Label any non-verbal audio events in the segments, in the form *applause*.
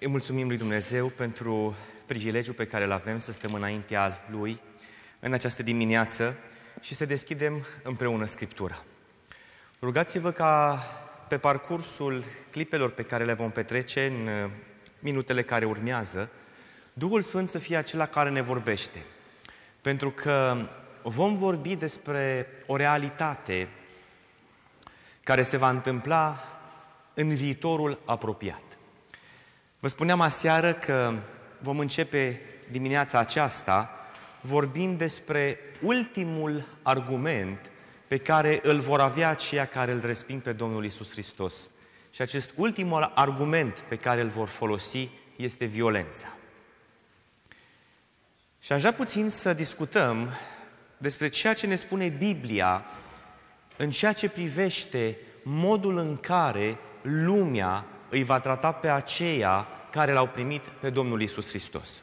Îi mulțumim lui Dumnezeu pentru privilegiul pe care îl avem să stăm înaintea Lui în această dimineață și să deschidem împreună Scriptura. Rugați-vă ca pe parcursul clipelor pe care le vom petrece în uh, minutele care urmează, Duhul Sfânt să fie acela care ne vorbește. Pentru că vom vorbi despre o realitate care se va întâmpla în viitorul apropiat. Vă spuneam aseară că vom începe dimineața aceasta vorbind despre ultimul argument pe care îl vor avea aceia care îl resping pe Domnul Isus Hristos. Și acest ultimul argument pe care îl vor folosi este violența. Și aș vrea puțin să discutăm despre ceea ce ne spune Biblia în ceea ce privește modul în care lumea îi va trata pe aceia care l-au primit pe Domnul Isus Hristos.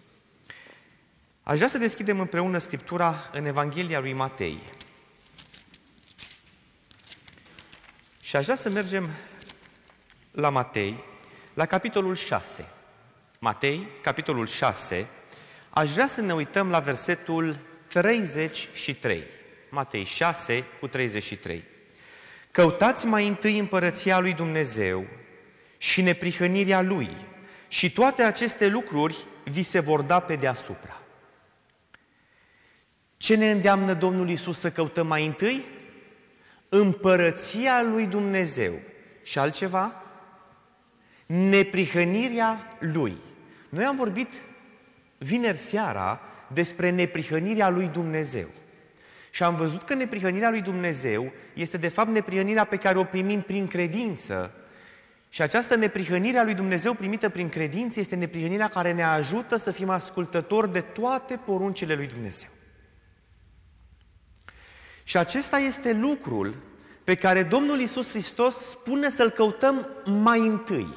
Aș vrea să deschidem împreună Scriptura în Evanghelia lui Matei. Și aș vrea să mergem la Matei, la capitolul 6. Matei, capitolul 6, aș vrea să ne uităm la versetul 33. Matei 6 cu 33. Căutați mai întâi împărăția lui Dumnezeu și neprihănirea Lui și toate aceste lucruri vi se vor da pe deasupra. Ce ne îndeamnă Domnul Isus să căutăm mai întâi? Împărăția lui Dumnezeu. Și altceva? Neprihănirea Lui. Noi am vorbit vineri seara despre neprihănirea lui Dumnezeu. Și am văzut că neprihănirea lui Dumnezeu este de fapt neprihănirea pe care o primim prin credință. Și această neprihănire a lui Dumnezeu primită prin credință este neprihănirea care ne ajută să fim ascultători de toate poruncile lui Dumnezeu. Și acesta este lucrul pe care Domnul Isus Hristos spune să-L căutăm mai întâi.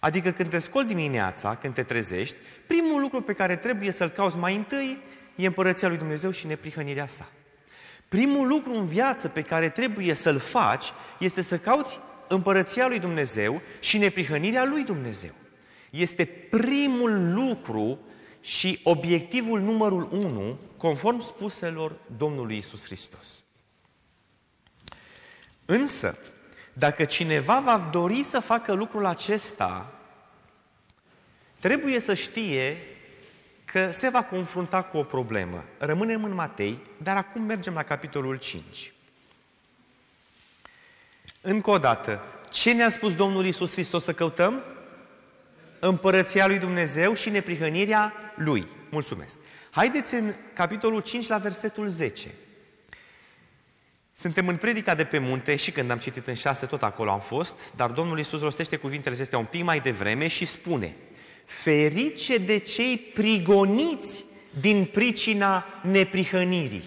Adică când te scoli dimineața, când te trezești, primul lucru pe care trebuie să-L cauți mai întâi e împărăția lui Dumnezeu și neprihănirea sa. Primul lucru în viață pe care trebuie să-l faci este să cauți împărăția lui Dumnezeu și neprihănirea lui Dumnezeu. Este primul lucru și obiectivul numărul unu, conform spuselor Domnului Isus Hristos. Însă, dacă cineva va dori să facă lucrul acesta, trebuie să știe că se va confrunta cu o problemă. Rămânem în Matei, dar acum mergem la capitolul 5. Încă o dată, ce ne-a spus Domnul Isus Hristos să căutăm? Împărăția lui Dumnezeu și neprihănirea Lui. Mulțumesc. Haideți în capitolul 5 la versetul 10. Suntem în predica de pe munte și când am citit în 6 tot acolo am fost, dar Domnul Isus rostește cuvintele acestea un pic mai devreme și spune Ferice de cei prigoniți din pricina neprihănirii.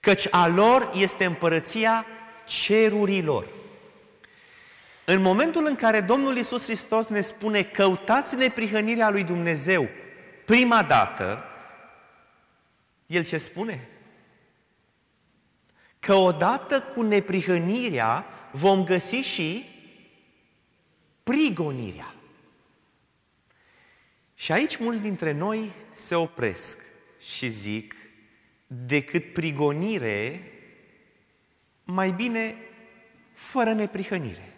Căci a lor este împărăția cerurilor. În momentul în care Domnul Isus Hristos ne spune căutați neprihănirea lui Dumnezeu prima dată, El ce spune? Că odată cu neprihănirea vom găsi și prigonirea. Și aici mulți dintre noi se opresc și zic, decât prigonire, mai bine fără neprihănire.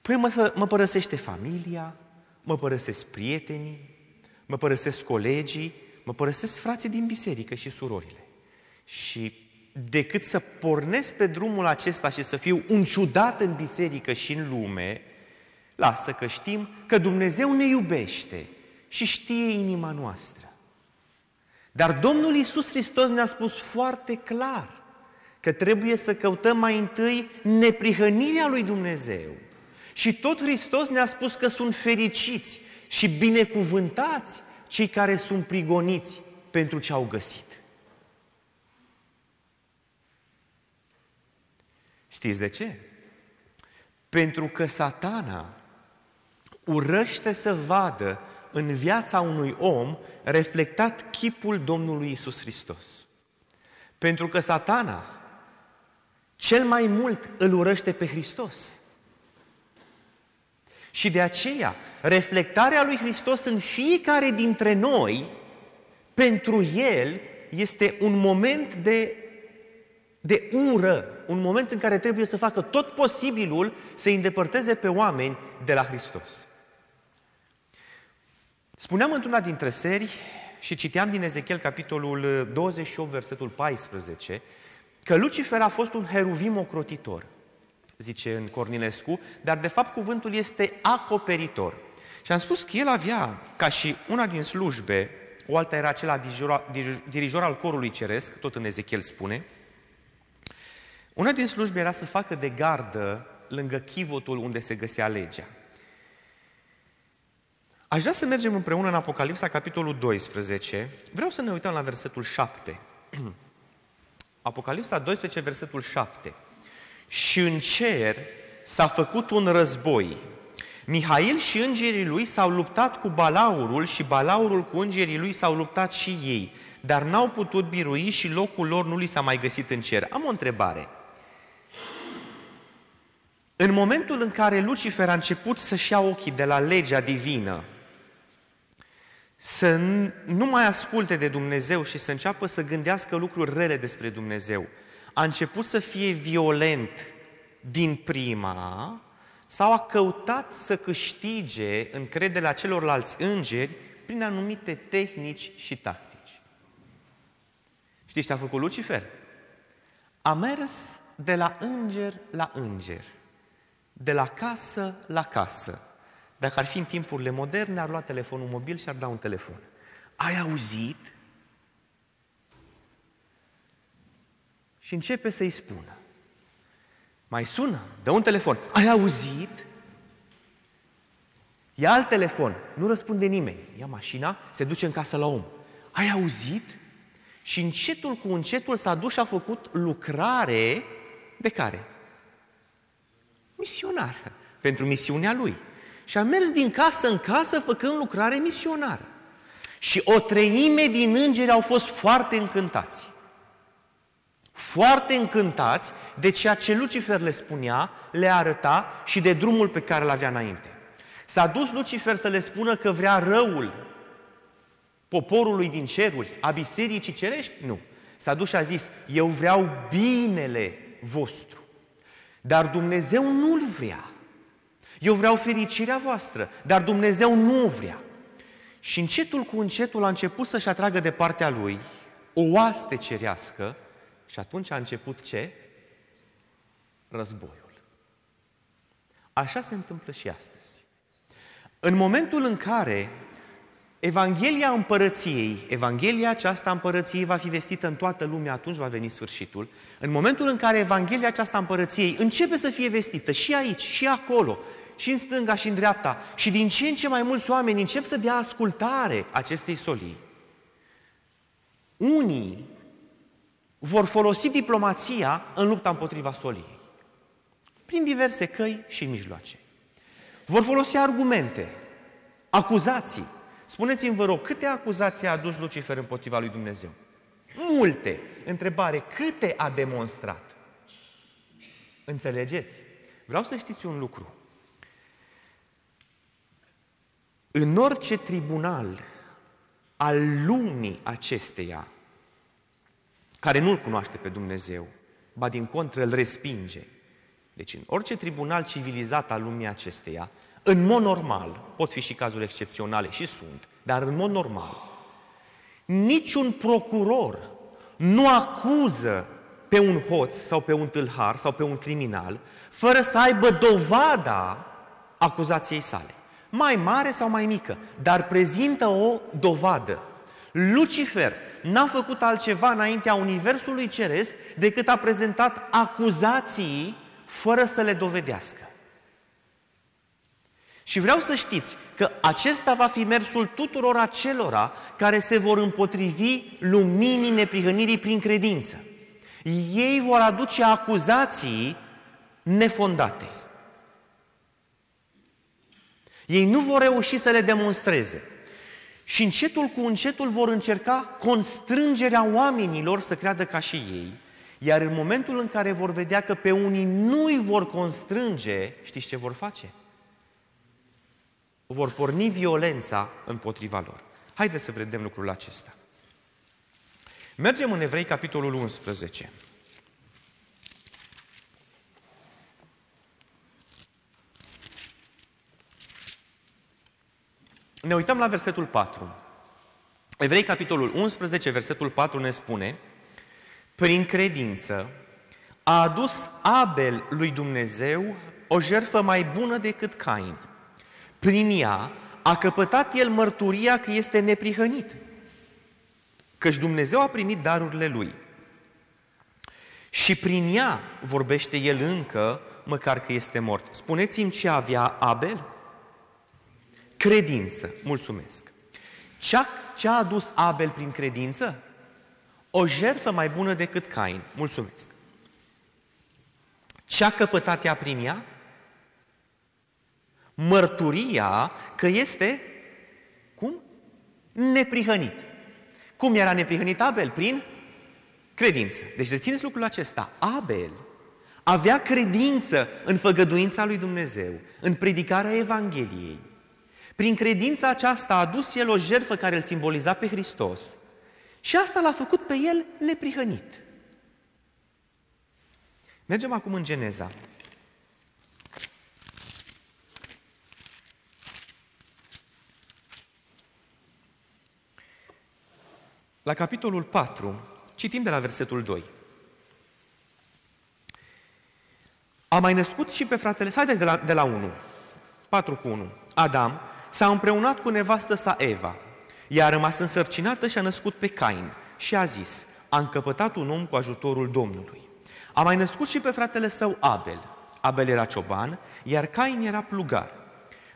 Păi mă, mă părăsește familia, mă părăsesc prietenii, mă părăsesc colegii, mă părăsesc frații din biserică și surorile. Și decât să pornesc pe drumul acesta și să fiu un ciudat în biserică și în lume, lasă că știm că Dumnezeu ne iubește și știe inima noastră. Dar Domnul Isus Hristos ne-a spus foarte clar că trebuie să căutăm mai întâi neprihănirea lui Dumnezeu. Și tot Hristos ne-a spus că sunt fericiți și binecuvântați cei care sunt prigoniți pentru ce au găsit. Știți de ce? Pentru că satana urăște să vadă în viața unui om reflectat chipul Domnului Isus Hristos. Pentru că satana cel mai mult îl urăște pe Hristos. Și de aceea, reflectarea lui Hristos în fiecare dintre noi, pentru El, este un moment de, de ură, un moment în care trebuie să facă tot posibilul să îi îndepărteze pe oameni de la Hristos. Spuneam într-una dintre serii și citeam din Ezechiel capitolul 28, versetul 14, că Lucifer a fost un heruvim ocrotitor, zice în Cornilescu, dar de fapt cuvântul este acoperitor. Și am spus că el avea, ca și una din slujbe, o alta era acela dirijor al corului ceresc, tot în Ezechiel spune, una din slujbe era să facă de gardă lângă chivotul unde se găsea legea. Aș vrea să mergem împreună în Apocalipsa, capitolul 12. Vreau să ne uităm la versetul 7. *clears throat* Apocalipsa 12, versetul 7. Și în cer s-a făcut un război. Mihail și îngerii lui s-au luptat cu balaurul și balaurul cu îngerii lui s-au luptat și ei, dar n-au putut birui și locul lor nu li s-a mai găsit în cer. Am o întrebare. În momentul în care Lucifer a început să-și ia ochii de la legea divină să nu mai asculte de Dumnezeu și să înceapă să gândească lucruri rele despre Dumnezeu. A început să fie violent din prima sau a căutat să câștige încrederea celorlalți îngeri prin anumite tehnici și tactici. Știți ce a făcut Lucifer? A mers de la înger la înger, de la casă la casă, dacă ar fi în timpurile moderne, ar lua telefonul mobil și ar da un telefon. Ai auzit? Și începe să-i spună. Mai sună, dă un telefon. Ai auzit? Ia alt telefon, nu răspunde nimeni. Ia mașina, se duce în casă la om. Ai auzit? Și încetul cu încetul s-a dus și a făcut lucrare de care? Misionar. Pentru misiunea lui. Și a mers din casă în casă făcând lucrare misionară. Și o treime din îngeri au fost foarte încântați. Foarte încântați de ceea ce Lucifer le spunea, le arăta și de drumul pe care îl avea înainte. S-a dus Lucifer să le spună că vrea răul poporului din ceruri, a bisericii cerești? Nu. S-a dus și a zis, eu vreau binele vostru. Dar Dumnezeu nu-l vrea. Eu vreau fericirea voastră, dar Dumnezeu nu o vrea. Și încetul cu încetul a început să-și atragă de partea lui o oaste cerească și atunci a început ce? Războiul. Așa se întâmplă și astăzi. În momentul în care Evanghelia împărăției, Evanghelia aceasta împărăției va fi vestită în toată lumea, atunci va veni sfârșitul. În momentul în care Evanghelia aceasta împărăției începe să fie vestită și aici, și acolo, și în stânga și în dreapta și din ce în ce mai mulți oameni încep să dea ascultare acestei solii. Unii vor folosi diplomația în lupta împotriva soliei, prin diverse căi și mijloace. Vor folosi argumente, acuzații. Spuneți-mi, vă rog, câte acuzații a adus Lucifer împotriva lui Dumnezeu? Multe. Întrebare, câte a demonstrat? Înțelegeți? Vreau să știți un lucru. În orice tribunal al lumii acesteia, care nu-L cunoaște pe Dumnezeu, ba din contră îl respinge. Deci în orice tribunal civilizat al lumii acesteia, în mod normal, pot fi și cazuri excepționale și sunt, dar în mod normal, niciun procuror nu acuză pe un hoț sau pe un tâlhar sau pe un criminal fără să aibă dovada acuzației sale mai mare sau mai mică, dar prezintă o dovadă. Lucifer n-a făcut altceva înaintea Universului Ceresc decât a prezentat acuzații fără să le dovedească. Și vreau să știți că acesta va fi mersul tuturor acelora care se vor împotrivi luminii neprihănirii prin credință. Ei vor aduce acuzații nefondate. Ei nu vor reuși să le demonstreze. Și încetul cu încetul vor încerca constrângerea oamenilor să creadă ca și ei, Iar în momentul în care vor vedea că pe unii nu îi vor constrânge, știți ce vor face? Vor porni violența împotriva lor. Haideți să vedem lucrul acesta. Mergem în Evrei, capitolul 11. Ne uităm la versetul 4. Evrei, capitolul 11, versetul 4 ne spune Prin credință a adus Abel lui Dumnezeu o jertfă mai bună decât Cain. Prin ea a căpătat el mărturia că este neprihănit, căci Dumnezeu a primit darurile lui. Și prin ea vorbește el încă, măcar că este mort. Spuneți-mi ce avea Abel? Credință. Mulțumesc. Ce a adus Abel prin credință? O jertfă mai bună decât Cain. Mulțumesc. Ce a căpătat ea prin ea? Mărturia că este, cum? Neprihănit. Cum era neprihănit Abel? Prin credință. Deci rețineți lucrul acesta. Abel avea credință în făgăduința lui Dumnezeu, în predicarea Evangheliei. Prin credința aceasta a adus el o jertfă care îl simboliza pe Hristos și asta l-a făcut pe el neprihănit. Mergem acum în Geneza. La capitolul 4, citim de la versetul 2. A mai născut și pe fratele... Haideți de la, de la 1. 4 cu 1. Adam s-a împreunat cu nevastă sa Eva. Ea a rămas însărcinată și a născut pe Cain și a zis, a încăpătat un om cu ajutorul Domnului. A mai născut și pe fratele său Abel. Abel era cioban, iar Cain era plugar.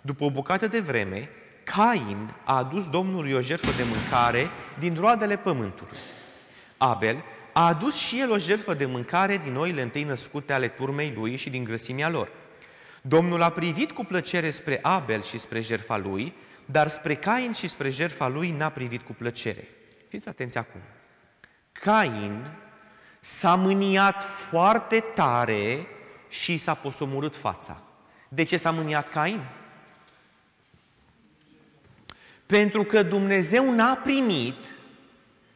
După o bucată de vreme, Cain a adus Domnului o jertfă de mâncare din roadele pământului. Abel a adus și el o jertfă de mâncare din oile întâi născute ale turmei lui și din grăsimea lor. Domnul a privit cu plăcere spre Abel și spre jertfa lui, dar spre Cain și spre jertfa lui n-a privit cu plăcere. Fiți atenți acum. Cain s-a mâniat foarte tare și s-a posomorât fața. De ce s-a mâniat Cain? Pentru că Dumnezeu n-a primit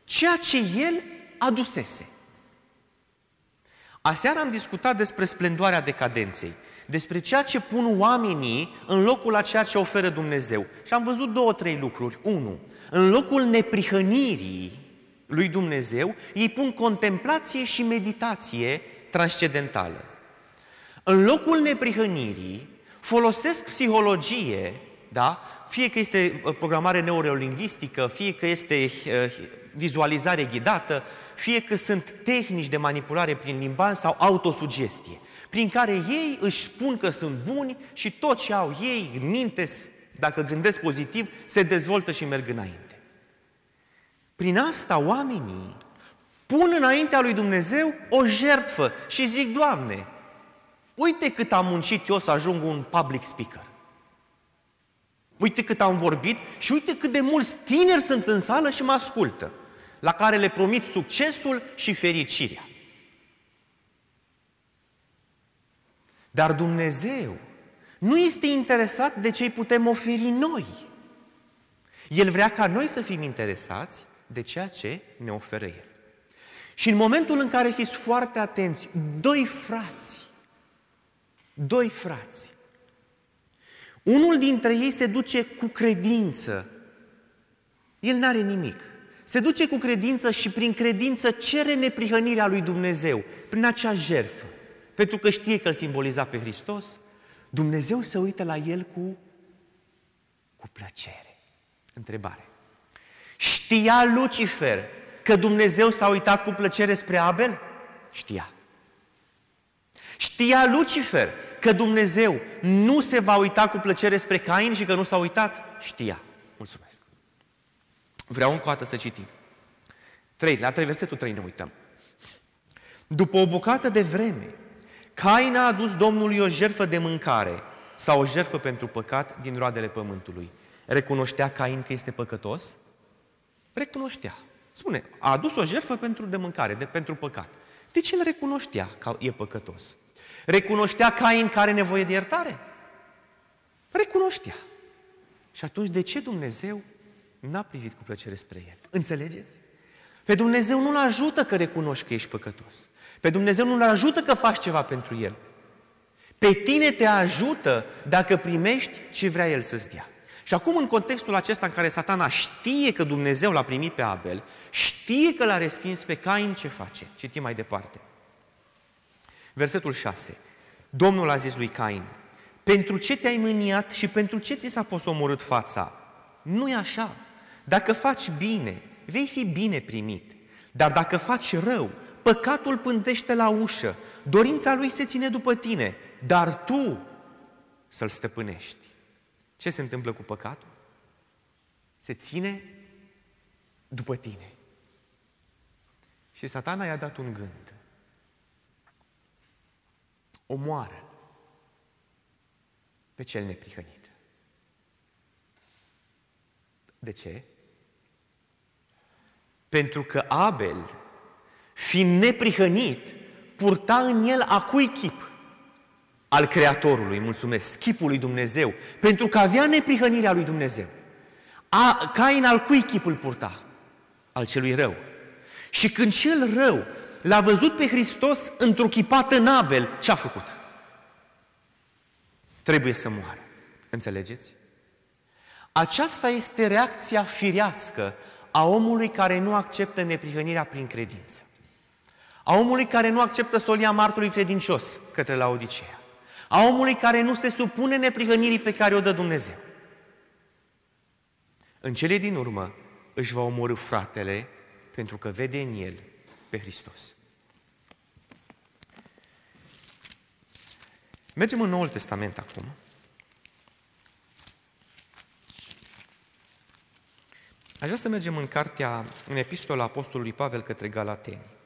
ceea ce El adusese. Aseară am discutat despre splendoarea decadenței, despre ceea ce pun oamenii în locul a ceea ce oferă Dumnezeu. Și am văzut două, trei lucruri. Unu, în locul neprihănirii lui Dumnezeu, ei pun contemplație și meditație transcendentală. În locul neprihănirii folosesc psihologie, da? fie că este uh, programare neurolingvistică, fie că este uh, vizualizare ghidată, fie că sunt tehnici de manipulare prin limbaj sau autosugestie, prin care ei își spun că sunt buni și tot ce au ei în minte, dacă gândesc pozitiv, se dezvoltă și merg înainte. Prin asta oamenii pun înaintea lui Dumnezeu o jertfă și zic, Doamne, uite cât am muncit eu să ajung un public speaker. Uite cât am vorbit și uite cât de mulți tineri sunt în sală și mă ascultă, la care le promit succesul și fericirea. Dar Dumnezeu nu este interesat de ce îi putem oferi noi. El vrea ca noi să fim interesați de ceea ce ne oferă El. Și în momentul în care fiți foarte atenți, doi frați, doi frați, unul dintre ei se duce cu credință. El n-are nimic. Se duce cu credință și prin credință cere neprihănirea lui Dumnezeu, prin acea jertfă. Pentru că știe că îl simboliza pe Hristos, Dumnezeu se uită la el cu, cu plăcere. Întrebare. Știa Lucifer că Dumnezeu s-a uitat cu plăcere spre Abel? Știa. Știa Lucifer că Dumnezeu nu se va uita cu plăcere spre Cain și că nu s-a uitat? Știa. Mulțumesc. Vreau încă o dată să citim. 3, la 3, versetul 3 ne uităm. După o bucată de vreme, Cain a adus Domnului o jertfă de mâncare sau o jertfă pentru păcat din roadele pământului. Recunoștea Cain că este păcătos? Recunoștea. Spune, a adus o jertfă pentru de mâncare, de, pentru păcat. Deci el recunoștea că e păcătos. Recunoștea Cain care are nevoie de iertare? Recunoștea. Și atunci de ce Dumnezeu n-a privit cu plăcere spre el? Înțelegeți? Pe Dumnezeu nu-l ajută că recunoști că ești păcătos. Pe Dumnezeu nu-l ajută că faci ceva pentru el. Pe tine te ajută dacă primești ce vrea el să-ți dea. Și acum, în contextul acesta în care satana știe că Dumnezeu l-a primit pe Abel, știe că l-a respins pe Cain, ce face? Citim mai departe. Versetul 6. Domnul a zis lui Cain, pentru ce te-ai mâniat și pentru ce ți s-a fost omorât fața? nu e așa. Dacă faci bine, vei fi bine primit. Dar dacă faci rău, păcatul pântește la ușă, dorința lui se ține după tine, dar tu să-l stăpânești. Ce se întâmplă cu păcatul? Se ține după tine. Și satana i-a dat un gând. Omoară pe cel neprihănit. De ce? Pentru că Abel, fiind neprihănit, purta în el a cui chip? Al Creatorului, mulțumesc, chipul lui Dumnezeu, pentru că avea neprihănirea lui Dumnezeu. A, Cain al cui chip îl purta? Al celui rău. Și când cel rău l-a văzut pe Hristos întruchipat în Abel, ce a făcut? Trebuie să moară. Înțelegeți? Aceasta este reacția firească a omului care nu acceptă neprihănirea prin credință. A omului care nu acceptă solia martului credincios către la Odiseea. A omului care nu se supune neprihănirii pe care o dă Dumnezeu. În cele din urmă își va omorâ fratele pentru că vede în el pe Hristos. Mergem în Noul Testament acum. Aș vrea să mergem în cartea, în epistola Apostolului Pavel către Galateni.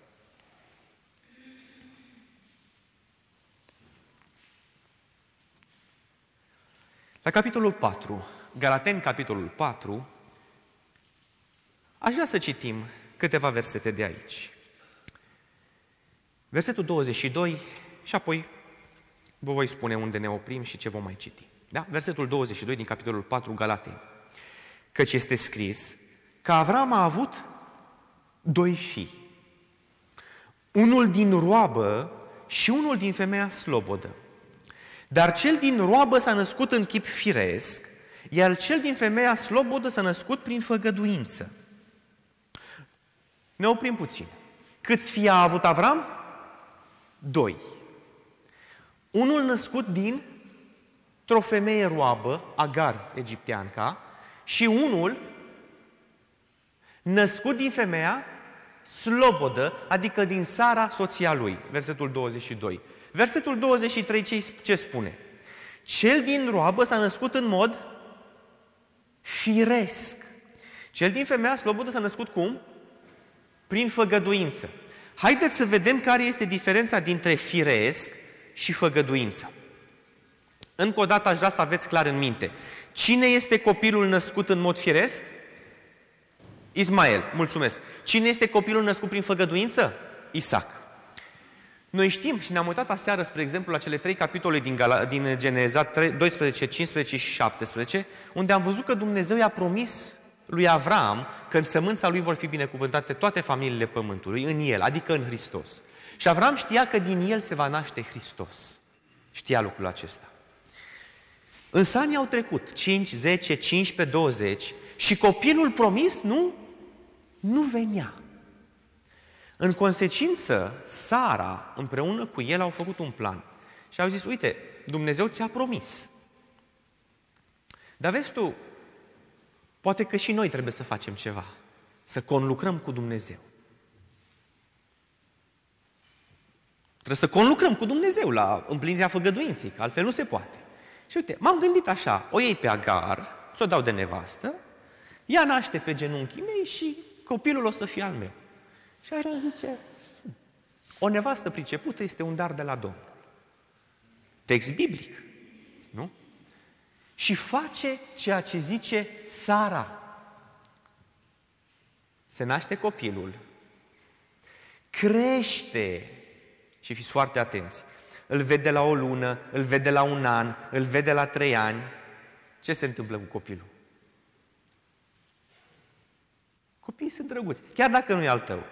La capitolul 4, Galateni, capitolul 4, aș vrea să citim câteva versete de aici. Versetul 22 și apoi vă voi spune unde ne oprim și ce vom mai citi. Da? Versetul 22 din capitolul 4, Galateni. Căci este scris, că Avram a avut doi fii. Unul din roabă și unul din femeia slobodă. Dar cel din roabă s-a născut în chip firesc, iar cel din femeia slobodă s-a născut prin făgăduință. Ne oprim puțin. Câți fii a avut Avram? Doi. Unul născut din o femeie roabă, Agar, egipteanca, și unul născut din femeia slobodă, adică din Sara, soția lui. Versetul 22. Versetul 23 ce, ce spune? Cel din roabă s-a născut în mod firesc. Cel din femeia slobodă s-a născut cum? Prin făgăduință. Haideți să vedem care este diferența dintre firesc și făgăduință. Încă o dată aș vrea să aveți clar în minte. Cine este copilul născut în mod firesc? Ismael, mulțumesc. Cine este copilul născut prin făgăduință? Isaac. Noi știm și ne-am uitat aseară, spre exemplu, la cele trei capitole din, Gala, din Geneza 12, 15 și 17, unde am văzut că Dumnezeu i-a promis lui Avram că în sămânța lui vor fi binecuvântate toate familiile pământului, în el, adică în Hristos. Și Avram știa că din el se va naște Hristos. Știa lucrul acesta. Însă anii au trecut, 5, 10, 15, 20 și copilul promis nu nu venea. În consecință, Sara împreună cu el au făcut un plan și au zis, uite, Dumnezeu ți-a promis. Dar vezi tu, poate că și noi trebuie să facem ceva, să conlucrăm cu Dumnezeu. Trebuie să conlucrăm cu Dumnezeu la împlinirea făgăduinței, că altfel nu se poate. Și uite, m-am gândit așa, o iei pe Agar, ți-o dau de nevastă, ea naște pe genunchii mei și copilul o să fie al meu. Și așa zice, o nevastă pricepută este un dar de la Domnul. Text biblic, nu? Și face ceea ce zice Sara. Se naște copilul. crește. Și fiți foarte atenți. Îl vede la o lună, îl vede la un an, îl vede la trei ani. Ce se întâmplă cu copilul? Copiii sunt drăguți, chiar dacă nu e al tău.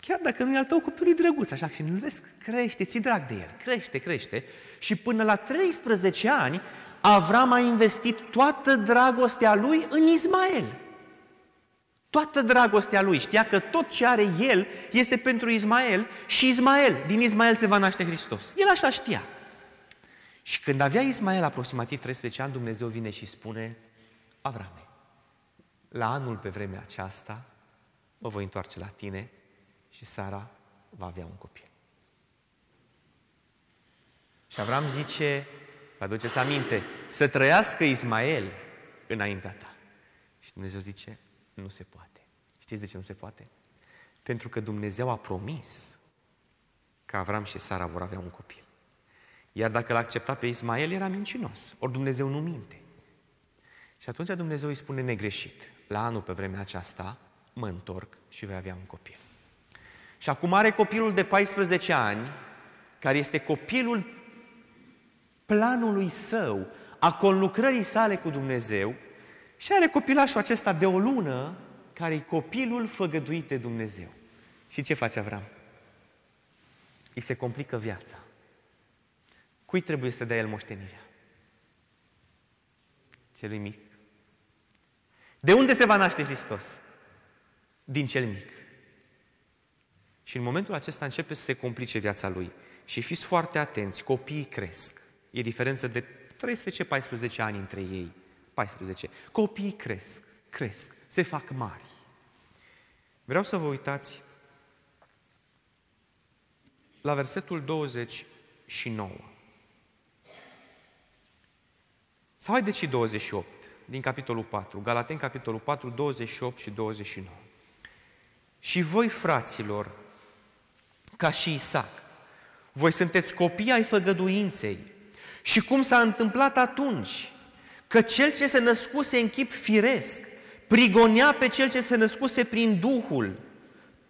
Chiar dacă nu e al tău, copilul e drăguț, așa și nu-l vezi, crește, ți drag de el, crește, crește. Și până la 13 ani, Avram a investit toată dragostea lui în Ismael. Toată dragostea lui. Știa că tot ce are el este pentru Ismael și Ismael, din Ismael se va naște Hristos. El așa știa. Și când avea Ismael aproximativ 13 ani, Dumnezeu vine și spune, Avrame, la anul pe vremea aceasta mă voi întoarce la tine și Sara va avea un copil. Și Avram zice, vă aduceți aminte, să trăiască Ismael înaintea ta. Și Dumnezeu zice, nu se poate. Știți de ce nu se poate? Pentru că Dumnezeu a promis că Avram și Sara vor avea un copil. Iar dacă l-a acceptat pe Ismael, era mincinos. Ori Dumnezeu nu minte. Și atunci Dumnezeu îi spune negreșit, la anul pe vremea aceasta, mă întorc și vei avea un copil. Și acum are copilul de 14 ani, care este copilul planului său, a conlucrării sale cu Dumnezeu, și are copilașul acesta de o lună, care e copilul făgăduit de Dumnezeu. Și ce face Avram? Îi se complică viața. Cui trebuie să dea el moștenirea? Celui mic. De unde se va naște Hristos? Din cel mic. Și în momentul acesta începe să se complice viața lui. Și fiți foarte atenți, copiii cresc. E diferență de 13-14 ani între ei. 14. Copiii cresc, cresc, se fac mari. Vreau să vă uitați la versetul 29. Sau haideți și 28 din capitolul 4, Galaten capitolul 4, 28 și 29. Și voi, fraților, ca și Isaac, voi sunteți copii ai făgăduinței. Și cum s-a întâmplat atunci? Că cel ce se născuse în chip firesc, prigonea pe cel ce se născuse prin Duhul.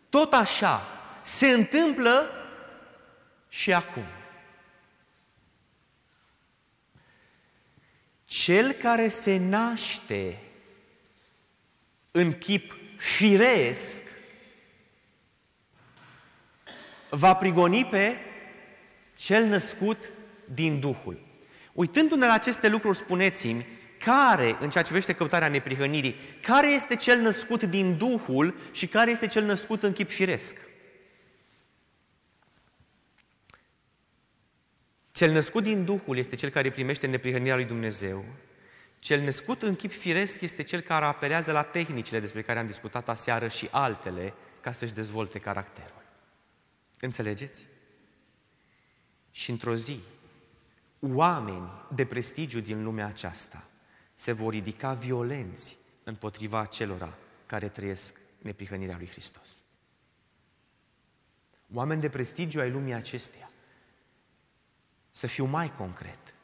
Tot așa se întâmplă și acum. Cel care se naște în chip firesc va prigoni pe cel născut din Duhul. Uitându-ne la aceste lucruri, spuneți-mi, care, în ceea ce privește căutarea neprihănirii, care este cel născut din Duhul și care este cel născut în chip firesc? Cel născut din Duhul este cel care primește neprihănirea lui Dumnezeu. Cel născut în chip firesc este cel care apelează la tehnicile despre care am discutat aseară și altele ca să-și dezvolte caracterul. Înțelegeți? Și într-o zi, oameni de prestigiu din lumea aceasta se vor ridica violenți împotriva celora care trăiesc neprihănirea lui Hristos. Oameni de prestigiu ai lumii acesteia. Să fiu mai concret.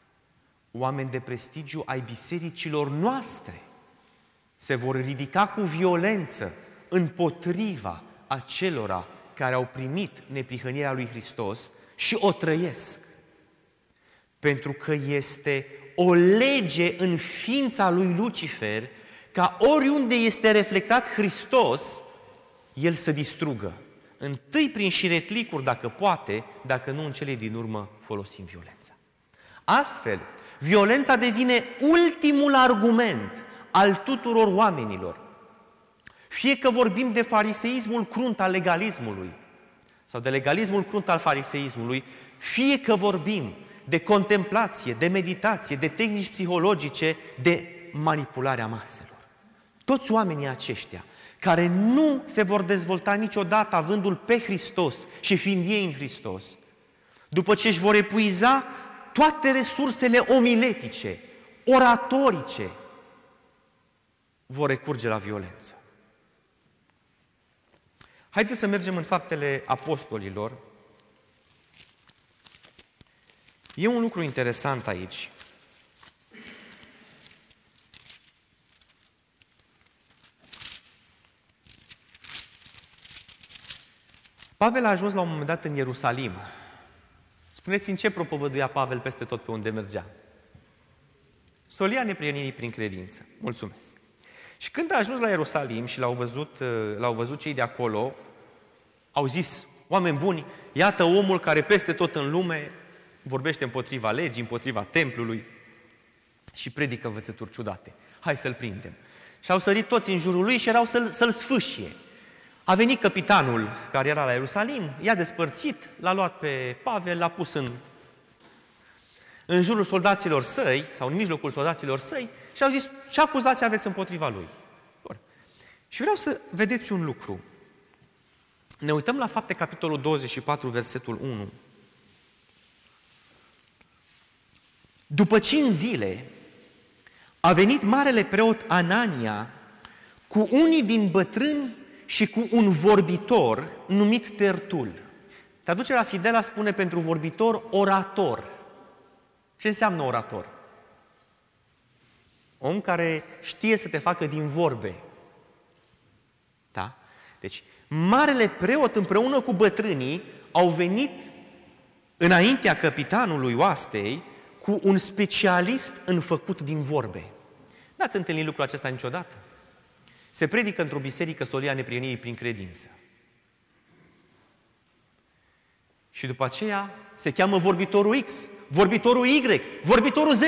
Oameni de prestigiu ai bisericilor noastre se vor ridica cu violență împotriva acelora care au primit neprihănirea lui Hristos și o trăiesc. Pentru că este o lege în ființa lui Lucifer ca oriunde este reflectat Hristos, el să distrugă. Întâi prin șiretlicuri, dacă poate, dacă nu în cele din urmă folosim violența. Astfel, violența devine ultimul argument al tuturor oamenilor. Fie că vorbim de fariseismul crunt al legalismului sau de legalismul crunt al fariseismului, fie că vorbim de contemplație, de meditație, de tehnici psihologice, de manipularea maselor. Toți oamenii aceștia care nu se vor dezvolta niciodată avându-L pe Hristos și fiind ei în Hristos, după ce își vor epuiza toate resursele omiletice, oratorice, vor recurge la violență. Haideți să mergem în faptele apostolilor. E un lucru interesant aici. Pavel a ajuns la un moment dat în Ierusalim. Spuneți-mi ce propovăduia Pavel peste tot pe unde mergea? Solia neprienirii prin credință. Mulțumesc. Și când a ajuns la Ierusalim și l-au văzut, uh, l-au văzut cei de acolo, au zis, oameni buni, iată omul care peste tot în lume vorbește împotriva legii, împotriva templului și predică învățături ciudate. Hai să-l prindem. Și au sărit toți în jurul lui și erau să-l, să-l sfâșie. A venit capitanul care era la Ierusalim, i-a despărțit, l-a luat pe Pavel, l-a pus în, în jurul soldaților săi, sau în mijlocul soldaților săi, și au zis, ce acuzații aveți împotriva lui? Bun. Și vreau să vedeți un lucru. Ne uităm la fapte capitolul 24, versetul 1. După cinci zile, a venit marele preot Anania cu unii din bătrâni și cu un vorbitor numit Tertul. Traducerea Fidela spune pentru vorbitor orator. Ce înseamnă orator? Om care știe să te facă din vorbe. Da? Deci, marele preot împreună cu bătrânii au venit înaintea capitanului oastei cu un specialist în făcut din vorbe. N-ați întâlnit lucrul acesta niciodată? Se predică într-o biserică solia neprienirii prin credință. Și după aceea se cheamă vorbitorul X, vorbitorul Y, vorbitorul Z.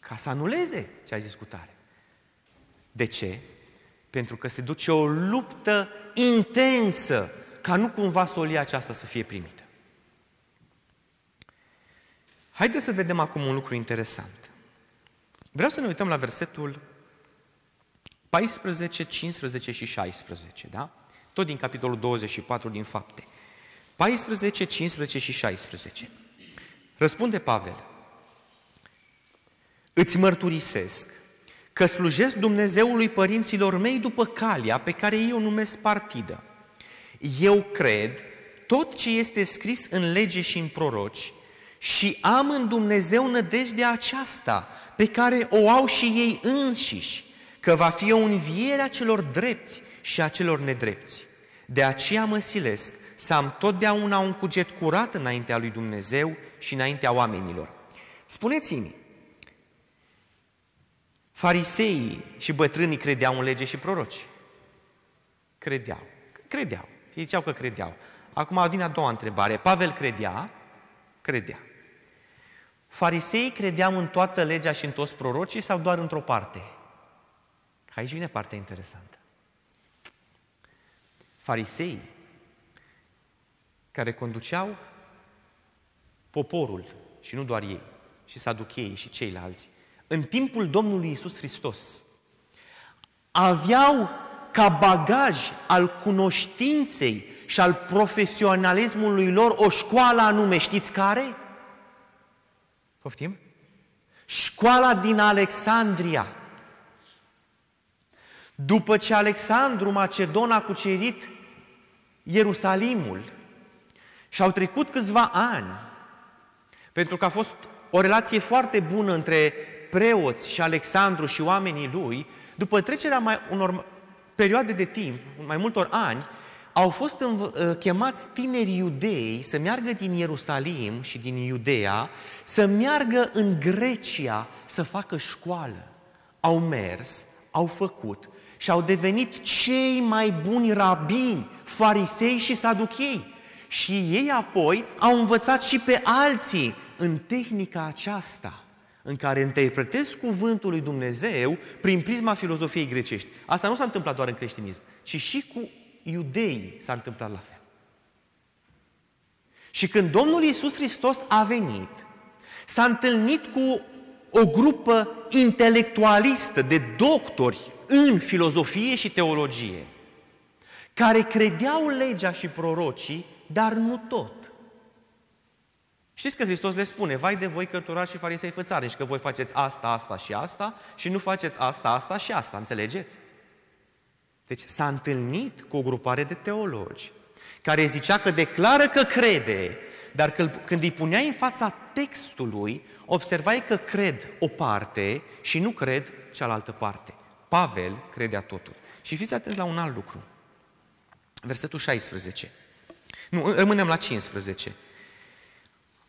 Ca să anuleze ce a zis cu tare. De ce? Pentru că se duce o luptă intensă ca nu cumva solia aceasta să fie primită. Haideți să vedem acum un lucru interesant. Vreau să ne uităm la versetul 14, 15 și 16, da? Tot din capitolul 24 din fapte. 14, 15 și 16. Răspunde Pavel. Îți mărturisesc că slujesc Dumnezeului părinților mei după calea pe care ei o numesc partidă. Eu cred tot ce este scris în lege și în proroci și am în Dumnezeu nădejdea aceasta pe care o au și ei înșiși, că va fi o înviere a celor drepți și a celor nedrepți. De aceea mă silesc să am totdeauna un cuget curat înaintea lui Dumnezeu și înaintea oamenilor. Spuneți-mi, fariseii și bătrânii credeau în lege și proroci? Credeau. Credeau. Ei ziceau că credeau. Acum vine a doua întrebare. Pavel credea? Credea. Fariseii credeau în toată legea și în toți prorocii sau doar într-o parte? Aici vine partea interesantă. Fariseii care conduceau poporul și nu doar ei, și saducheii și ceilalți, în timpul Domnului Isus Hristos, aveau ca bagaj al cunoștinței și al profesionalismului lor o școală anume, știți care? Poftim? Școala din Alexandria. După ce Alexandru Macedon a cucerit Ierusalimul și au trecut câțiva ani, pentru că a fost o relație foarte bună între preoți și Alexandru și oamenii lui, după trecerea mai unor perioade de timp, mai multor ani, au fost uh, chemați tineri iudei să meargă din Ierusalim și din Iudea, să meargă în Grecia să facă școală. Au mers, au făcut și au devenit cei mai buni rabini, farisei și saduchei. Și ei apoi au învățat și pe alții în tehnica aceasta în care interpretez cuvântul lui Dumnezeu prin prisma filozofiei grecești. Asta nu s-a întâmplat doar în creștinism, ci și cu iudeii s-a întâmplat la fel. Și când Domnul Iisus Hristos a venit, s-a întâlnit cu o grupă intelectualistă de doctori în filozofie și teologie, care credeau legea și prorocii, dar nu tot. Știți că Hristos le spune, vai de voi cărturari și farisei fățare, și că voi faceți asta, asta și asta și nu faceți asta, asta și asta, înțelegeți? Deci s-a întâlnit cu o grupare de teologi care zicea că declară că crede, dar când îi punea în fața textului, observai că cred o parte și nu cred cealaltă parte. Pavel credea totul. Și fiți atenți la un alt lucru. Versetul 16. Nu, rămânem la 15.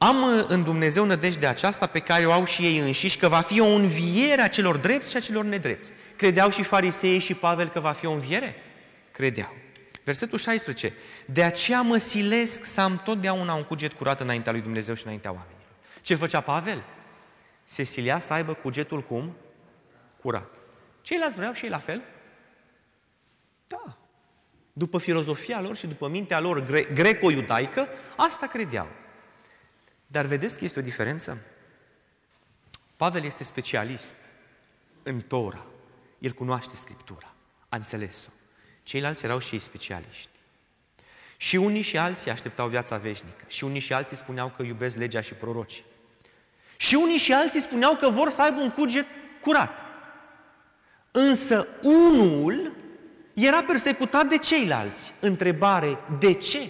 Am uh, în Dumnezeu nădejde aceasta pe care o au și ei înșiși, că va fi o înviere a celor drepți și a celor nedrepți. Credeau și fariseii și Pavel că va fi o înviere? Credeau. Versetul 16. De aceea mă silesc să am totdeauna un cuget curat înaintea lui Dumnezeu și înaintea oamenilor. Ce făcea Pavel? Se silia să aibă cugetul cum? Curat. Ceilalți vreau și ei la fel? Da. După filozofia lor și după mintea lor gre- greco-iudaică, asta credeau. Dar vedeți că este o diferență? Pavel este specialist în Tora. El cunoaște Scriptura. A înțeles-o. Ceilalți erau și ei specialiști. Și unii și alții așteptau viața veșnică. Și unii și alții spuneau că iubesc legea și prorocii. Și unii și alții spuneau că vor să aibă un cuget curat. Însă unul era persecutat de ceilalți. Întrebare, de ce?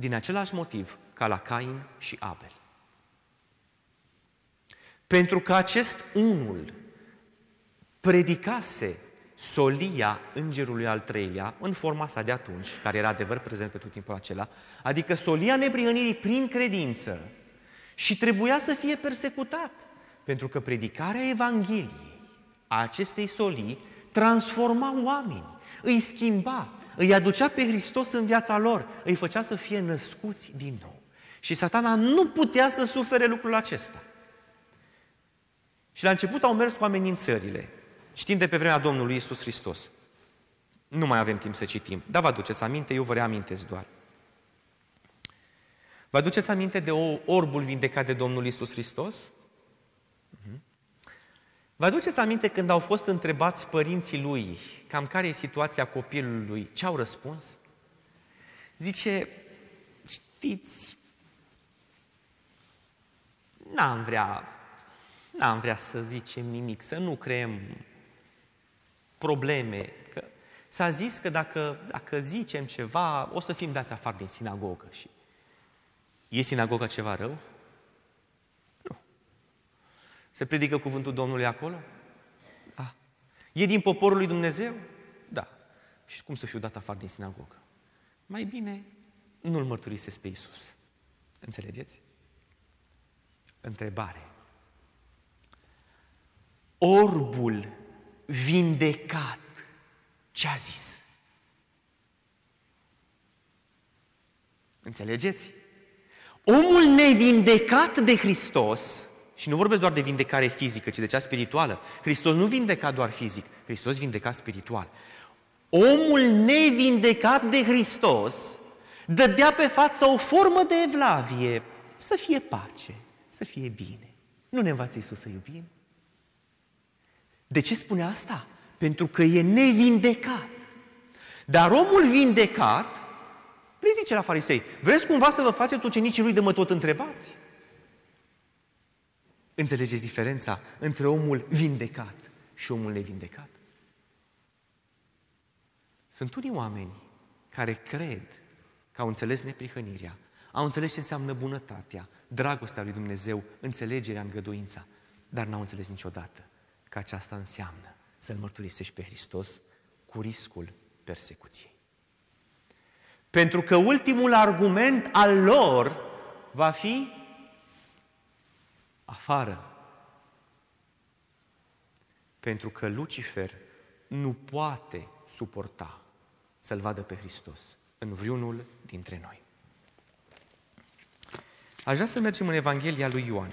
Din același motiv ca la Cain și Abel. Pentru că acest unul predicase solia îngerului al treilea, în forma sa de atunci, care era adevăr prezent pe tot timpul acela, adică solia neprihănirii prin credință și trebuia să fie persecutat, pentru că predicarea Evangheliei a acestei solii transforma oameni, îi schimba, îi aducea pe Hristos în viața lor, îi făcea să fie născuți din nou. Și satana nu putea să sufere lucrul acesta. Și la început au mers cu amenințările. Știm de pe vremea Domnului Isus Hristos. Nu mai avem timp să citim, dar vă aduceți aminte, eu vă reamintesc doar. Vă aduceți aminte de o orbul vindecat de Domnul Isus Hristos? Mhm. Vă aduceți aminte când au fost întrebați părinții lui cam care e situația copilului? Ce au răspuns? Zice, știți, n-am vrea, n-am vrea să zicem nimic, să nu creăm probleme. Că s-a zis că dacă, dacă zicem ceva, o să fim dați afară din sinagogă. Și e sinagoga ceva rău? Nu. Se predică cuvântul Domnului acolo? Da. E din poporul lui Dumnezeu? Da. Și cum să fiu dat afară din sinagogă? Mai bine nu-L mărturisesc pe Iisus. Înțelegeți? Întrebare. Orbul vindecat. Ce a zis? Înțelegeți? Omul nevindecat de Hristos, și nu vorbesc doar de vindecare fizică, ci de cea spirituală. Hristos nu vindeca doar fizic, Hristos vindeca spiritual. Omul nevindecat de Hristos dădea pe față o formă de evlavie, să fie pace, să fie bine. Nu ne învață Iisus să iubim? De ce spune asta? Pentru că e nevindecat. Dar omul vindecat le zice la farisei, vreți cumva să vă faceți ucenicii lui de mă tot întrebați? Înțelegeți diferența între omul vindecat și omul nevindecat? Sunt unii oameni care cred că au înțeles neprihănirea, au înțeles ce înseamnă bunătatea, dragostea lui Dumnezeu, înțelegerea, îngăduința, dar n-au înțeles niciodată că aceasta înseamnă să-L mărturisești pe Hristos cu riscul persecuției. Pentru că ultimul argument al lor va fi afară. Pentru că Lucifer nu poate suporta să-L vadă pe Hristos în vreunul dintre noi. Aș vrea să mergem în Evanghelia lui Ioan.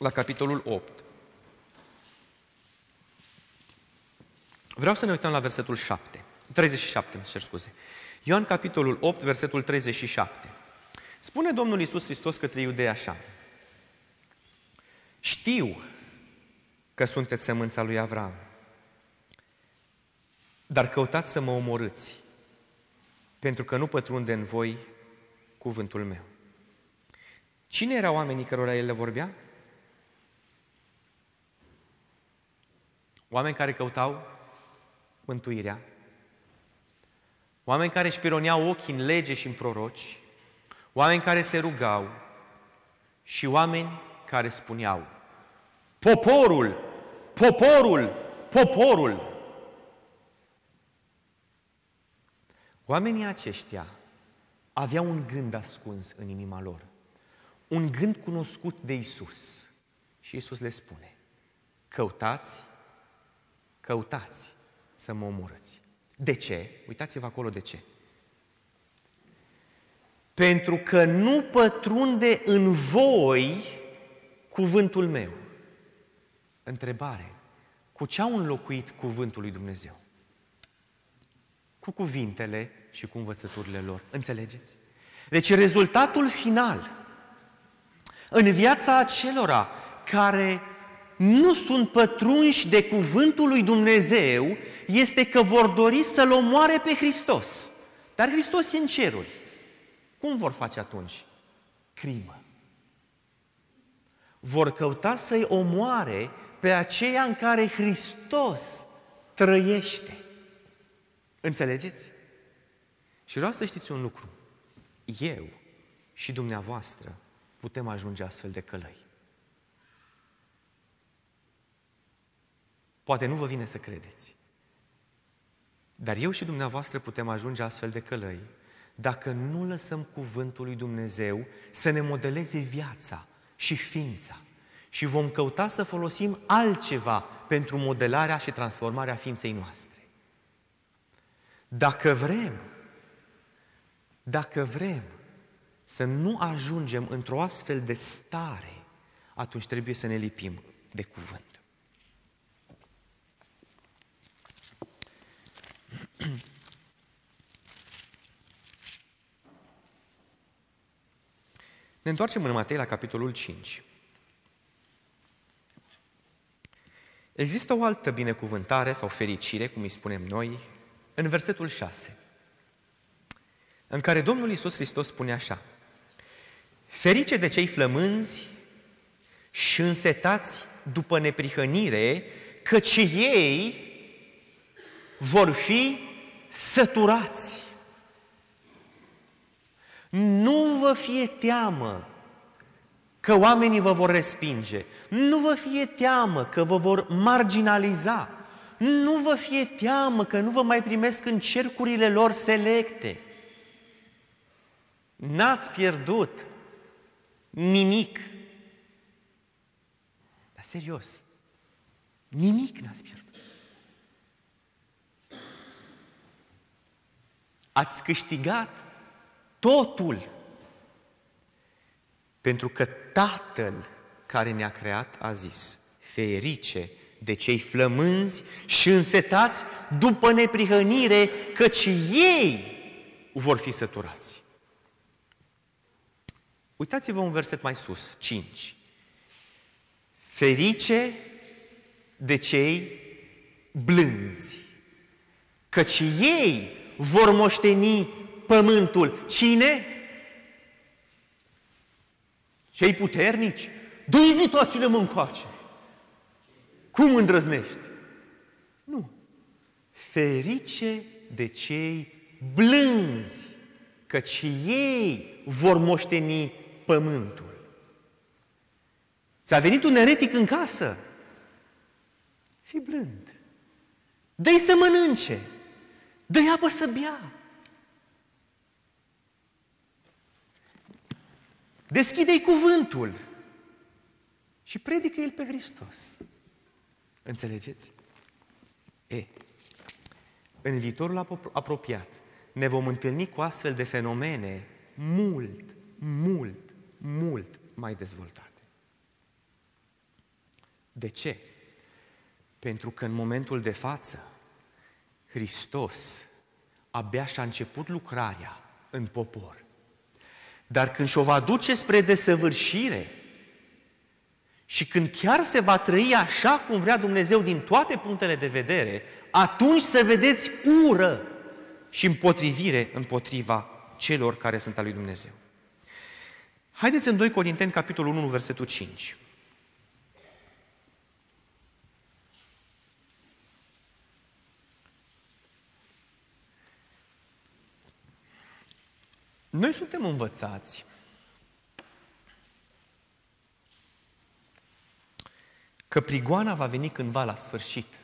la capitolul 8. Vreau să ne uităm la versetul 7. 37, îmi cer scuze. Ioan, capitolul 8, versetul 37. Spune Domnul Iisus Hristos către iudei așa. Știu că sunteți sămânța lui Avram, dar căutați să mă omorâți, pentru că nu pătrunde în voi cuvântul meu. Cine erau oamenii cărora el le vorbea? Oameni care căutau mântuirea, oameni care își pironeau ochii în lege și în proroci, oameni care se rugau și oameni care spuneau, poporul, poporul, poporul. Oamenii aceștia aveau un gând ascuns în inima lor, un gând cunoscut de Isus. Și Isus le spune, căutați, căutați să mă omorâți. De ce? Uitați-vă acolo de ce. Pentru că nu pătrunde în voi cuvântul meu. Întrebare. Cu ce au înlocuit cuvântul lui Dumnezeu? Cu cuvintele și cu învățăturile lor. Înțelegeți? Deci rezultatul final în viața acelora care nu sunt pătrunși de cuvântul lui Dumnezeu este că vor dori să-L omoare pe Hristos. Dar Hristos e în ceruri. Cum vor face atunci? Crimă. Vor căuta să-i omoare pe aceea în care Hristos trăiește. Înțelegeți? Și vreau să știți un lucru. Eu și dumneavoastră putem ajunge astfel de călăi. Poate nu vă vine să credeți. Dar eu și dumneavoastră putem ajunge astfel de călăi dacă nu lăsăm cuvântul lui Dumnezeu să ne modeleze viața și ființa. Și vom căuta să folosim altceva pentru modelarea și transformarea ființei noastre. Dacă vrem, dacă vrem să nu ajungem într-o astfel de stare, atunci trebuie să ne lipim de cuvânt. Ne întoarcem în Matei la capitolul 5. Există o altă binecuvântare sau fericire, cum îi spunem noi, în versetul 6, în care Domnul Iisus Hristos spune așa, Ferice de cei flămânzi și însetați după neprihănire, căci ei vor fi săturați. Nu vă fie teamă că oamenii vă vor respinge. Nu vă fie teamă că vă vor marginaliza. Nu vă fie teamă că nu vă mai primesc în cercurile lor selecte. N-ați pierdut nimic. Dar serios, nimic n-ați pierdut. Ați câștigat totul. Pentru că Tatăl care ne-a creat a zis, ferice de cei flămânzi și însetați după neprihănire, căci ei vor fi săturați. Uitați-vă un verset mai sus, 5. Ferice de cei blânzi, căci ei vor moșteni pământul. Cine? Cei puternici? Du invitațiile mă încoace. Cum îndrăznești? Nu. Ferice de cei blânzi, căci ei vor moșteni pământul. Ți-a venit un eretic în casă? Fii blând. Dă-i să mănânce. Dă-i apă să bea. Deschide-i cuvântul și predică el pe Hristos. Înțelegeți? E, în viitorul apropiat ne vom întâlni cu astfel de fenomene mult, mult, mult mai dezvoltate. De ce? Pentru că în momentul de față, Hristos abia și-a început lucrarea în popor. Dar când și-o va duce spre desăvârșire și când chiar se va trăi așa cum vrea Dumnezeu din toate punctele de vedere, atunci să vedeți ură și împotrivire împotriva celor care sunt al lui Dumnezeu. Haideți în 2 Corinteni, capitolul 1, versetul 5. Noi suntem învățați că prigoana va veni cândva la sfârșit.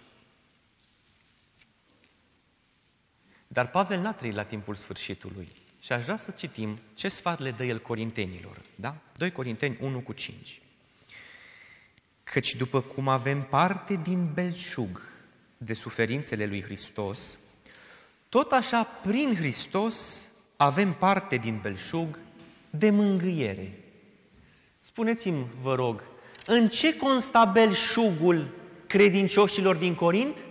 Dar Pavel n-a trăit la timpul sfârșitului. Și aș vrea să citim ce sfat le dă el corintenilor. Da? 2 Corinteni 1 cu 5. Căci după cum avem parte din belșug de suferințele lui Hristos, tot așa prin Hristos avem parte din belșug de mângâiere. Spuneți-mi, vă rog, în ce consta belșugul credincioșilor din Corint?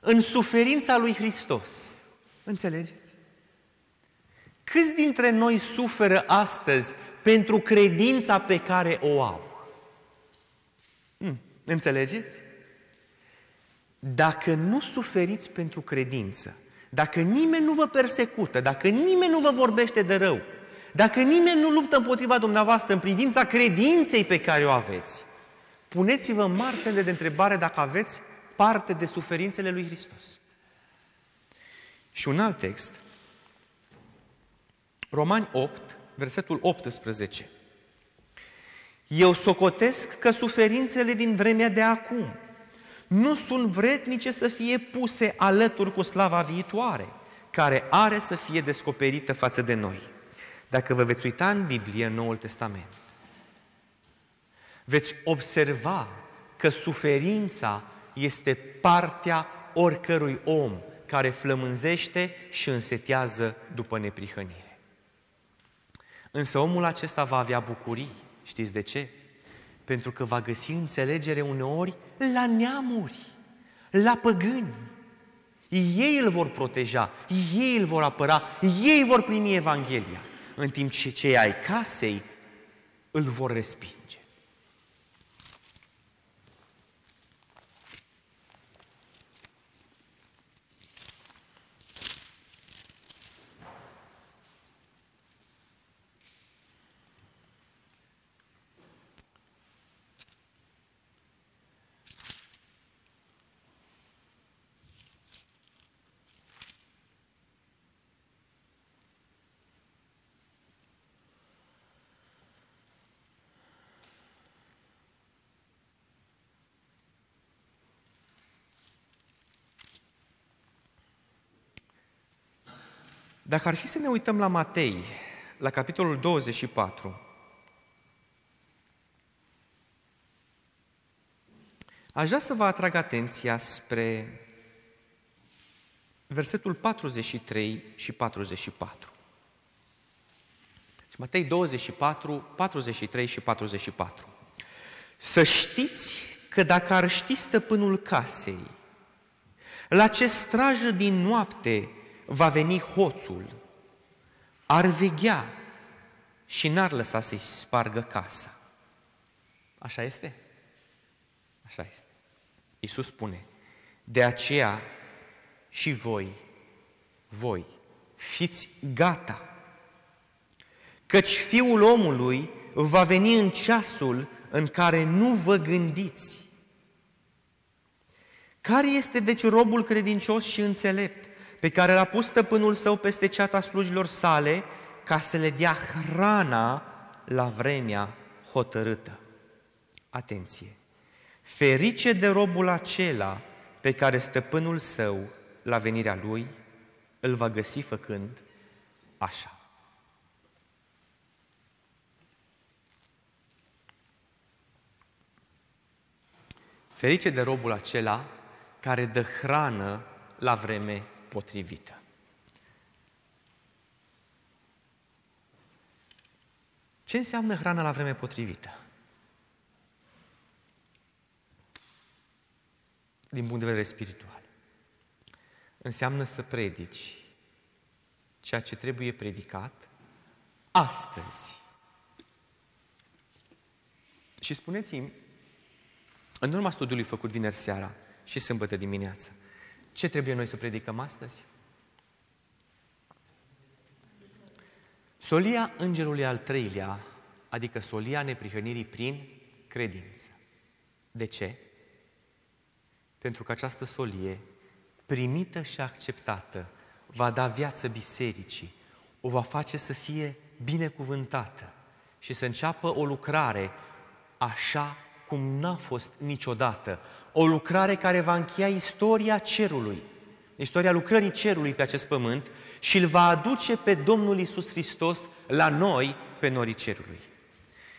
În suferința lui Hristos. Înțelegeți? Câți dintre noi suferă astăzi pentru credința pe care o au? Hmm, înțelegeți? Dacă nu suferiți pentru credință, dacă nimeni nu vă persecută, dacă nimeni nu vă vorbește de rău, dacă nimeni nu luptă împotriva dumneavoastră în privința credinței pe care o aveți, puneți-vă mari semne de întrebare dacă aveți parte de suferințele lui Hristos. Și un alt text, Romani 8, versetul 18. Eu socotesc că suferințele din vremea de acum nu sunt vrednice să fie puse alături cu slava viitoare, care are să fie descoperită față de noi. Dacă vă veți uita în Biblie, în Noul Testament, veți observa că suferința este partea oricărui om care flămânzește și însetează după neprihănire. Însă omul acesta va avea bucurii. Știți de ce? Pentru că va găsi înțelegere uneori la neamuri, la păgâni. Ei îl vor proteja, ei îl vor apăra, ei vor primi Evanghelia, în timp ce cei ai casei îl vor respinge. Dacă ar fi să ne uităm la Matei, la capitolul 24, aș vrea să vă atrag atenția spre versetul 43 și 44. Și Matei 24, 43 și 44. Să știți că dacă ar ști stăpânul casei, la ce strajă din noapte va veni hoțul, ar veghea și n-ar lăsa să-i spargă casa. Așa este? Așa este. Iisus spune, de aceea și voi, voi, fiți gata, căci Fiul omului va veni în ceasul în care nu vă gândiți. Care este deci robul credincios și înțelept pe care l-a pus stăpânul său peste ceata slujilor sale ca să le dea hrana la vremea hotărâtă. Atenție! Ferice de robul acela pe care stăpânul său, la venirea lui, îl va găsi făcând așa. Ferice de robul acela care dă hrană la vreme potrivită. Ce înseamnă hrana la vreme potrivită? Din punct de vedere spiritual. Înseamnă să predici ceea ce trebuie predicat astăzi. Și spuneți-mi, în urma studiului făcut vineri seara și sâmbătă dimineață, ce trebuie noi să predicăm astăzi? Solia îngerului al treilea, adică solia neprihănirii prin credință. De ce? Pentru că această solie, primită și acceptată, va da viață bisericii, o va face să fie binecuvântată și să înceapă o lucrare așa cum n-a fost niciodată. O lucrare care va încheia istoria cerului, istoria lucrării cerului pe acest pământ și îl va aduce pe Domnul Isus Hristos la noi, pe norii cerului.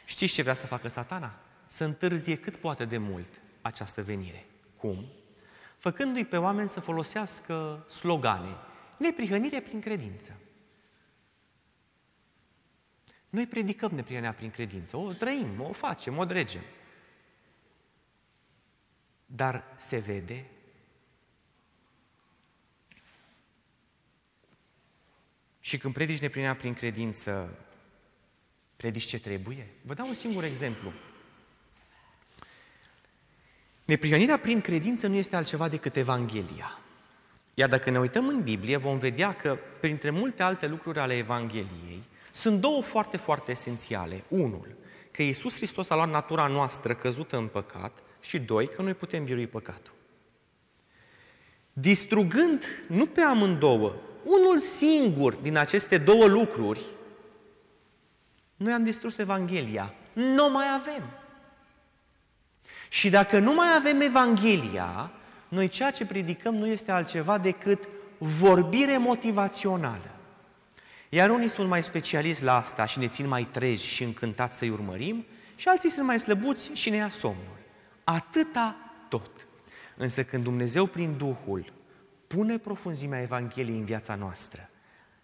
Știți ce vrea să facă satana? Să întârzie cât poate de mult această venire. Cum? Făcându-i pe oameni să folosească slogane. Neprihănire prin credință. Noi predicăm neprihănirea prin credință. O trăim, o facem, o dregem. Dar se vede Și când predici neprihănirea prin credință, predici ce trebuie? Vă dau un singur exemplu. Neprihănirea prin credință nu este altceva decât Evanghelia. Iar dacă ne uităm în Biblie, vom vedea că, printre multe alte lucruri ale Evangheliei, sunt două foarte, foarte esențiale. Unul, că Iisus Hristos a luat natura noastră căzută în păcat și doi, că noi putem birui păcatul. Distrugând nu pe amândouă, unul singur din aceste două lucruri, noi am distrus Evanghelia. Nu mai avem. Și dacă nu mai avem Evanghelia, noi ceea ce predicăm nu este altceva decât vorbire motivațională. Iar unii sunt mai specialiști la asta și ne țin mai treji și încântați să-i urmărim, și alții sunt mai slăbuți și ne ia somnul. Atâta tot. Însă când Dumnezeu prin Duhul pune profunzimea Evangheliei în viața noastră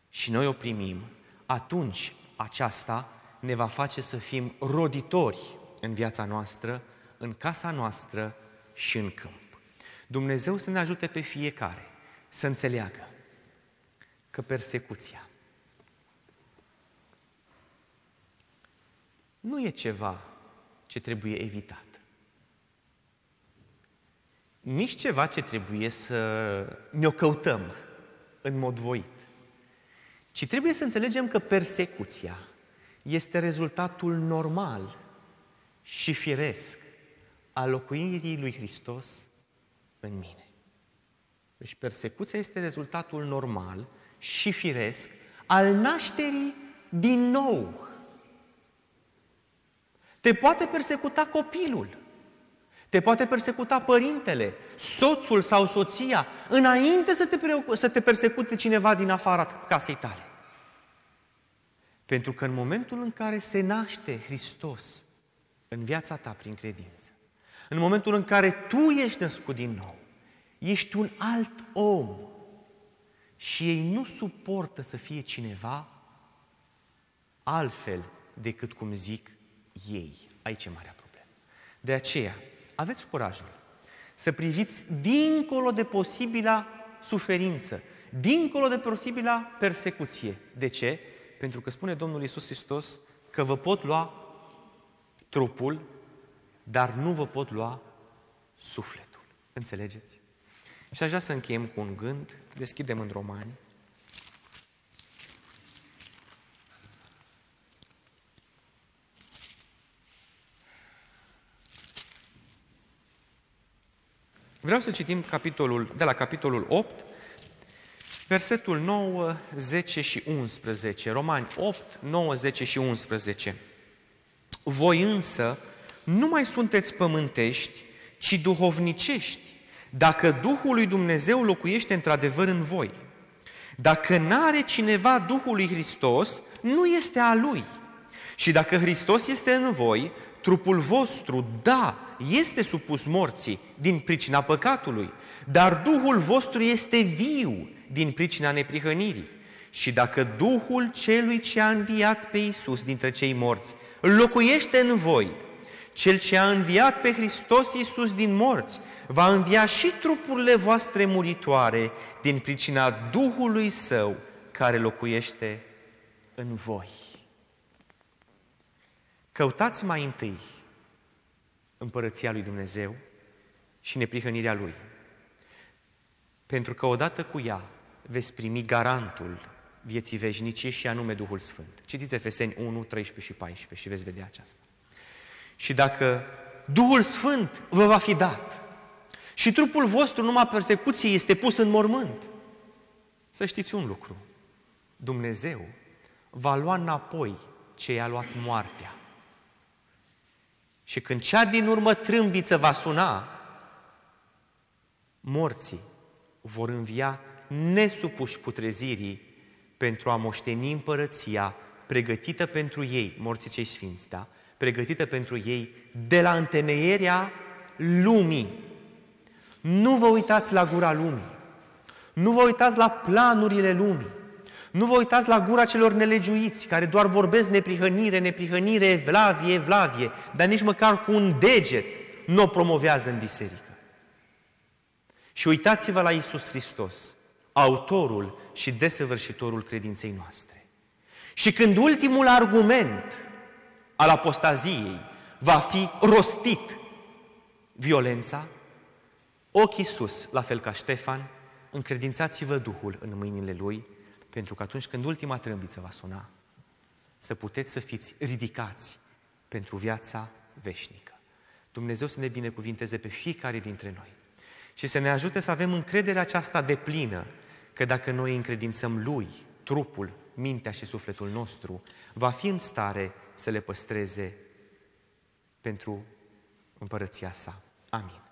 și noi o primim, atunci aceasta ne va face să fim roditori în viața noastră, în casa noastră și în câmp. Dumnezeu să ne ajute pe fiecare să înțeleagă că persecuția nu e ceva ce trebuie evitat. Nici ceva ce trebuie să ne-o căutăm în mod voit. Ci trebuie să înțelegem că persecuția este rezultatul normal și firesc al locuirii lui Hristos în mine. Deci persecuția este rezultatul normal și firesc al nașterii din nou. Te poate persecuta copilul, te poate persecuta părintele, soțul sau soția, înainte să te, să te persecute cineva din afara casei tale. Pentru că în momentul în care se naște Hristos în viața ta prin credință, în momentul în care tu ești născut din nou, ești un alt om și ei nu suportă să fie cineva altfel decât cum zic ei. Aici e marea problemă. De aceea, aveți curajul să priviți dincolo de posibila suferință, dincolo de posibila persecuție. De ce? Pentru că spune Domnul Iisus Hristos că vă pot lua trupul, dar nu vă pot lua sufletul. Înțelegeți? Și aș vrea să încheiem cu un gând, deschidem în Romani. Vreau să citim capitolul, de la capitolul 8, versetul 9, 10 și 11. Romani 8, 9, 10 și 11. Voi însă nu mai sunteți pământești, ci duhovnicești, dacă Duhul lui Dumnezeu locuiește într-adevăr în voi. Dacă n-are cineva Duhul lui Hristos, nu este a lui. Și dacă Hristos este în voi, trupul vostru, da, este supus morții din pricina păcatului, dar Duhul vostru este viu din pricina neprihănirii. Și dacă Duhul celui ce a înviat pe Iisus dintre cei morți locuiește în voi, cel ce a înviat pe Hristos Iisus din morți, va învia și trupurile voastre muritoare din pricina Duhului Său care locuiește în voi. Căutați mai întâi împărăția lui Dumnezeu și neprihănirea Lui. Pentru că odată cu ea veți primi garantul vieții veșnice și anume Duhul Sfânt. Citiți Efeseni 1, 13 și 14 și veți vedea aceasta. Și dacă Duhul Sfânt vă va fi dat și trupul vostru numai persecuție este pus în mormânt, să știți un lucru. Dumnezeu va lua înapoi ce i-a luat moartea Și când cea din urmă trâmbiță va suna, morții vor învia nesupuși putrezirii pentru a moșteni împărăția pregătită pentru ei, morții cei sfinți, da? Pregătită pentru ei de la întemeierea lumii. Nu vă uitați la gura lumii. Nu vă uitați la planurile lumii. Nu vă uitați la gura celor nelegiuiți, care doar vorbesc neprihănire, neprihănire, evlavie, evlavie, dar nici măcar cu un deget nu o promovează în biserică. Și uitați-vă la Isus Hristos, autorul și desăvârșitorul credinței noastre. Și când ultimul argument al apostaziei va fi rostit violența, ochii sus, la fel ca Ștefan, încredințați-vă Duhul în mâinile Lui, pentru că atunci când ultima trâmbiță va suna, să puteți să fiți ridicați pentru viața veșnică. Dumnezeu să ne binecuvinteze pe fiecare dintre noi și să ne ajute să avem încrederea aceasta de plină că dacă noi încredințăm Lui, trupul, mintea și sufletul nostru, va fi în stare să le păstreze pentru împărăția sa. Amin.